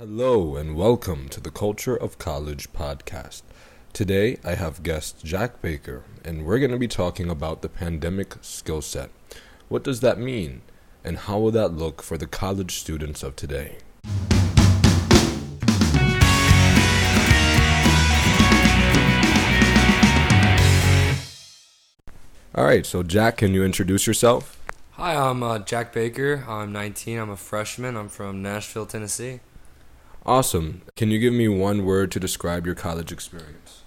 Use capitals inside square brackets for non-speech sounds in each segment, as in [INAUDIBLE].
Hello and welcome to the Culture of College podcast. Today I have guest Jack Baker, and we're going to be talking about the pandemic skill set. What does that mean, and how will that look for the college students of today? All right, so Jack, can you introduce yourself? Hi, I'm uh, Jack Baker. I'm 19. I'm a freshman. I'm from Nashville, Tennessee. Awesome. Can you give me one word to describe your college experience?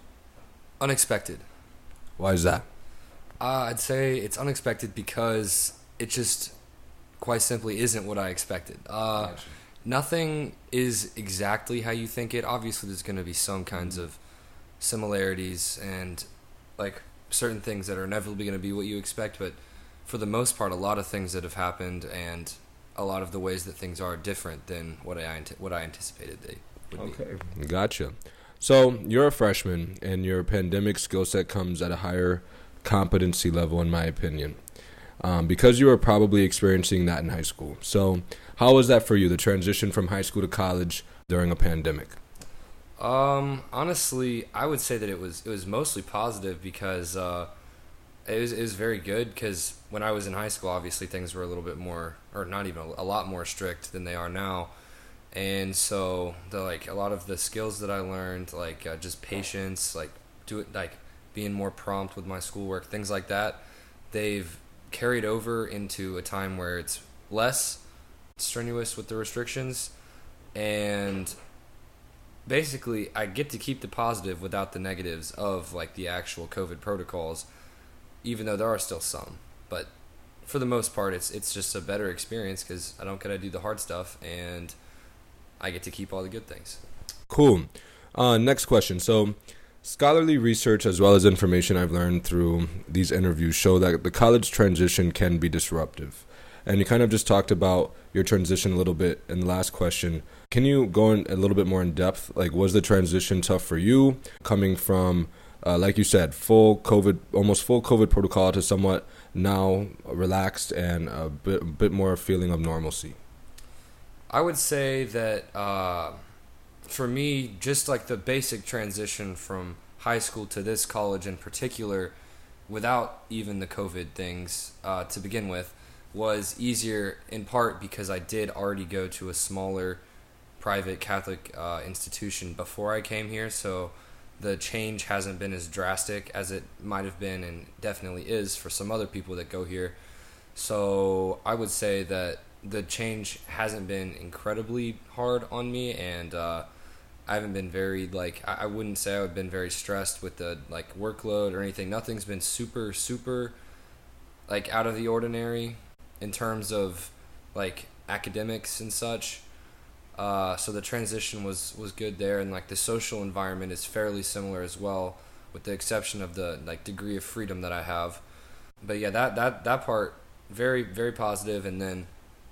Unexpected. Why is that? Uh, I'd say it's unexpected because it just quite simply isn't what I expected. Uh, Gotcha. Nothing is exactly how you think it. Obviously, there's going to be some kinds of similarities and like certain things that are inevitably going to be what you expect, but for the most part, a lot of things that have happened and a lot of the ways that things are different than what I what I anticipated they would be. Okay. Gotcha. So you're a freshman, and your pandemic skill set comes at a higher competency level, in my opinion, um, because you were probably experiencing that in high school. So, how was that for you? The transition from high school to college during a pandemic. Um, honestly, I would say that it was it was mostly positive because uh, it was it was very good because when I was in high school, obviously things were a little bit more, or not even a, a lot more strict than they are now, and so the like a lot of the skills that I learned, like uh, just patience, like do it like being more prompt with my schoolwork, things like that, they've carried over into a time where it's less strenuous with the restrictions. And basically I get to keep the positive without the negatives of like the actual COVID protocols, even though there are still some. But for the most part, it's it's just a better experience because I don't get to do the hard stuff and I get to keep all the good things. Cool. Uh, next question. So, scholarly research as well as information I've learned through these interviews show that the college transition can be disruptive. And you kind of just talked about your transition a little bit in the last question. Can you go in a little bit more in depth? Like, was the transition tough for you coming from, uh, like you said, full COVID, almost full COVID protocol to somewhat now relaxed and a bit, bit more feeling of normalcy? I would say that uh, for me, just like the basic transition from high school to this college in particular, without even the COVID things uh, to begin with, was easier in part because I did already go to a smaller private Catholic uh, institution before I came here. So the change hasn't been as drastic as it might have been and definitely is for some other people that go here. So I would say that the change hasn't been incredibly hard on me, and uh, I haven't been very like I, wouldn't say I've been very stressed with the like workload or anything. Nothing's been super super like out of the ordinary in terms of like academics and such. Uh, so the transition was was good there, and like the social environment is fairly similar as well, with the exception of the like degree of freedom that I have. But yeah, that that that part very very positive. and then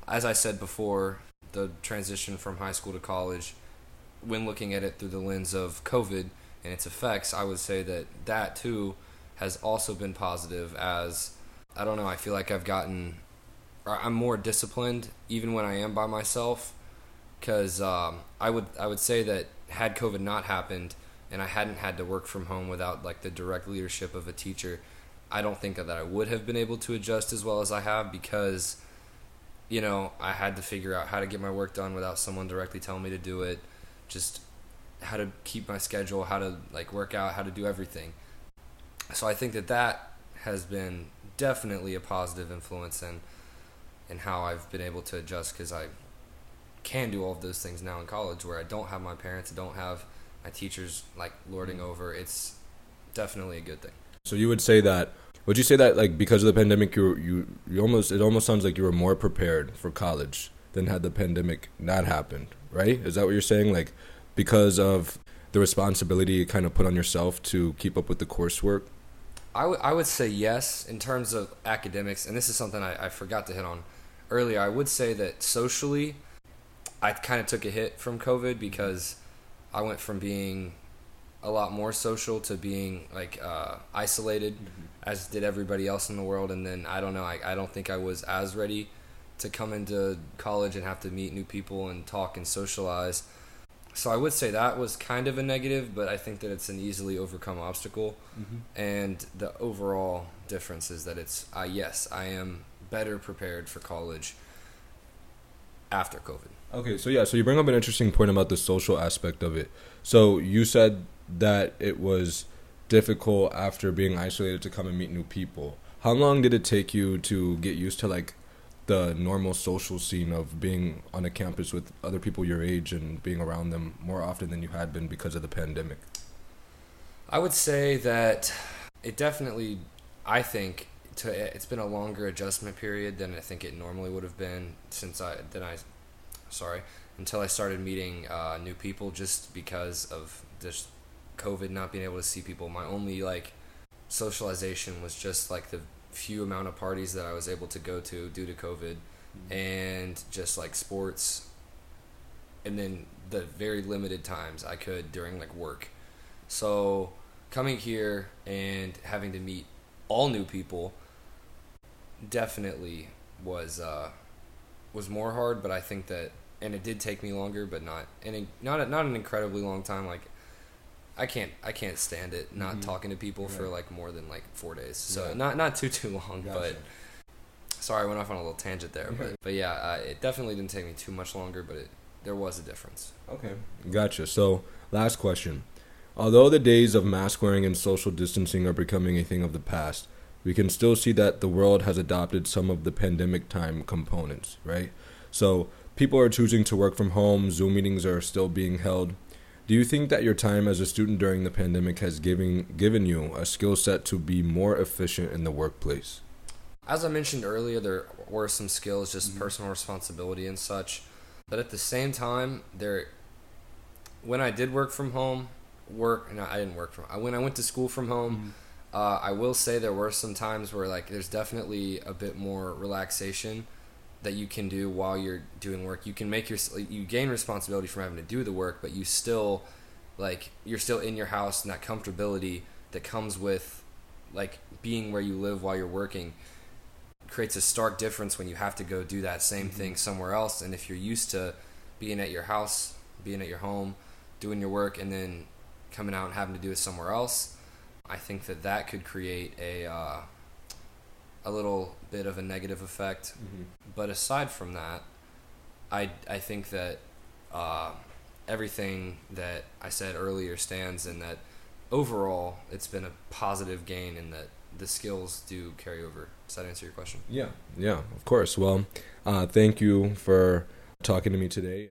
as I said before, the transition from high school to college, when looking at it through the lens of COVID and its effects, I would say that that too has also been positive. As I don't know, I feel like I've gotten, I'm more disciplined even when I am by myself because um, I would I would say that had COVID not happened and I hadn't had to work from home without like the direct leadership of a teacher, I don't think that I would have been able to adjust as well as I have because you know I had to figure out how to get my work done without someone directly telling me to do it, just how to keep my schedule, how to like work out, how to do everything. So I think that that has been definitely a positive influence in in how I've been able to adjust because I can do all of those things now in college where I don't have my parents, I don't have my teachers like lording mm-hmm. over. It's definitely a good thing. So you would say that would you say that like because of the pandemic you you you almost it almost sounds like you were more prepared for college than had the pandemic not happened, right? Is that what you're saying like because of the responsibility you kind of put on yourself to keep up with the coursework? I would I would say yes in terms of academics, and this is something I, I forgot to hit on earlier. I would say that socially, I kind of took a hit from COVID because I went from being a lot more social to being like uh, isolated, as did everybody else in the world. And then I don't know, I, I don't think I was as ready to come into college and have to meet new people and talk and socialize. so I would say that was kind of a negative, but I think that it's an easily overcome obstacle. Mm-hmm. And the overall difference is that it's uh, yes, I am better prepared for college after COVID. Okay, so yeah, so you bring up an interesting point about the social aspect of it. So you said that it was difficult after being isolated to come and meet new people. How long did it take you to get used to like the normal social scene of being on a campus with other people your age and being around them more often than you had been because of the pandemic? I would say that it definitely, I think, to, it's been a longer adjustment period than I think it normally would have been since I than I, sorry, until I started meeting uh, new people just because of just COVID not being able to see people. My only like socialization was just like the few amount of parties that I was able to go to due to COVID, and just like sports, and then the very limited times I could during like work. So coming here and having to meet all new people definitely was uh, was more hard, but I think that and it did take me longer, but not and not a, not an incredibly long time. Like I can't I can't stand it not Mhm. talking to people for like more than like four days. So Yeah. not not too too long, Gotcha. but sorry I went off on a little tangent there. But [LAUGHS] but yeah, uh, it definitely didn't take me too much longer, but it, there was a difference. Okay. Gotcha. So, last question. Although the days of mask wearing and social distancing are becoming a thing of the past, we can still see that the world has adopted some of the pandemic time components, right? So, people are choosing to work from home, Zoom meetings are still being held. Do you think that your time as a student during the pandemic has given given you a skill set to be more efficient in the workplace? As I mentioned earlier, there were some skills, just Mhm. personal responsibility and such. But at the same time, there, when I did work from home, work no, I didn't work from. I When I went to school from home, uh, I will say there were some times where like there's definitely a bit more relaxation that you can do while you're doing work. You can make your you gain responsibility from having to do the work, but you still like you're still in your house and that comfortability that comes with like being where you live while you're working creates a stark difference when you have to go do that same Mhm. thing somewhere else and if you're used to being at your house being at your home doing your work and then coming out and having to do it somewhere else i think that that could create a uh, a little bit of a negative effect. But aside from that i i think that uh, everything that i said earlier stands and that overall it's been a positive gain and that the skills do carry over. Does that answer your question? Yeah, yeah, of course. Well, uh, thank you for talking to me today.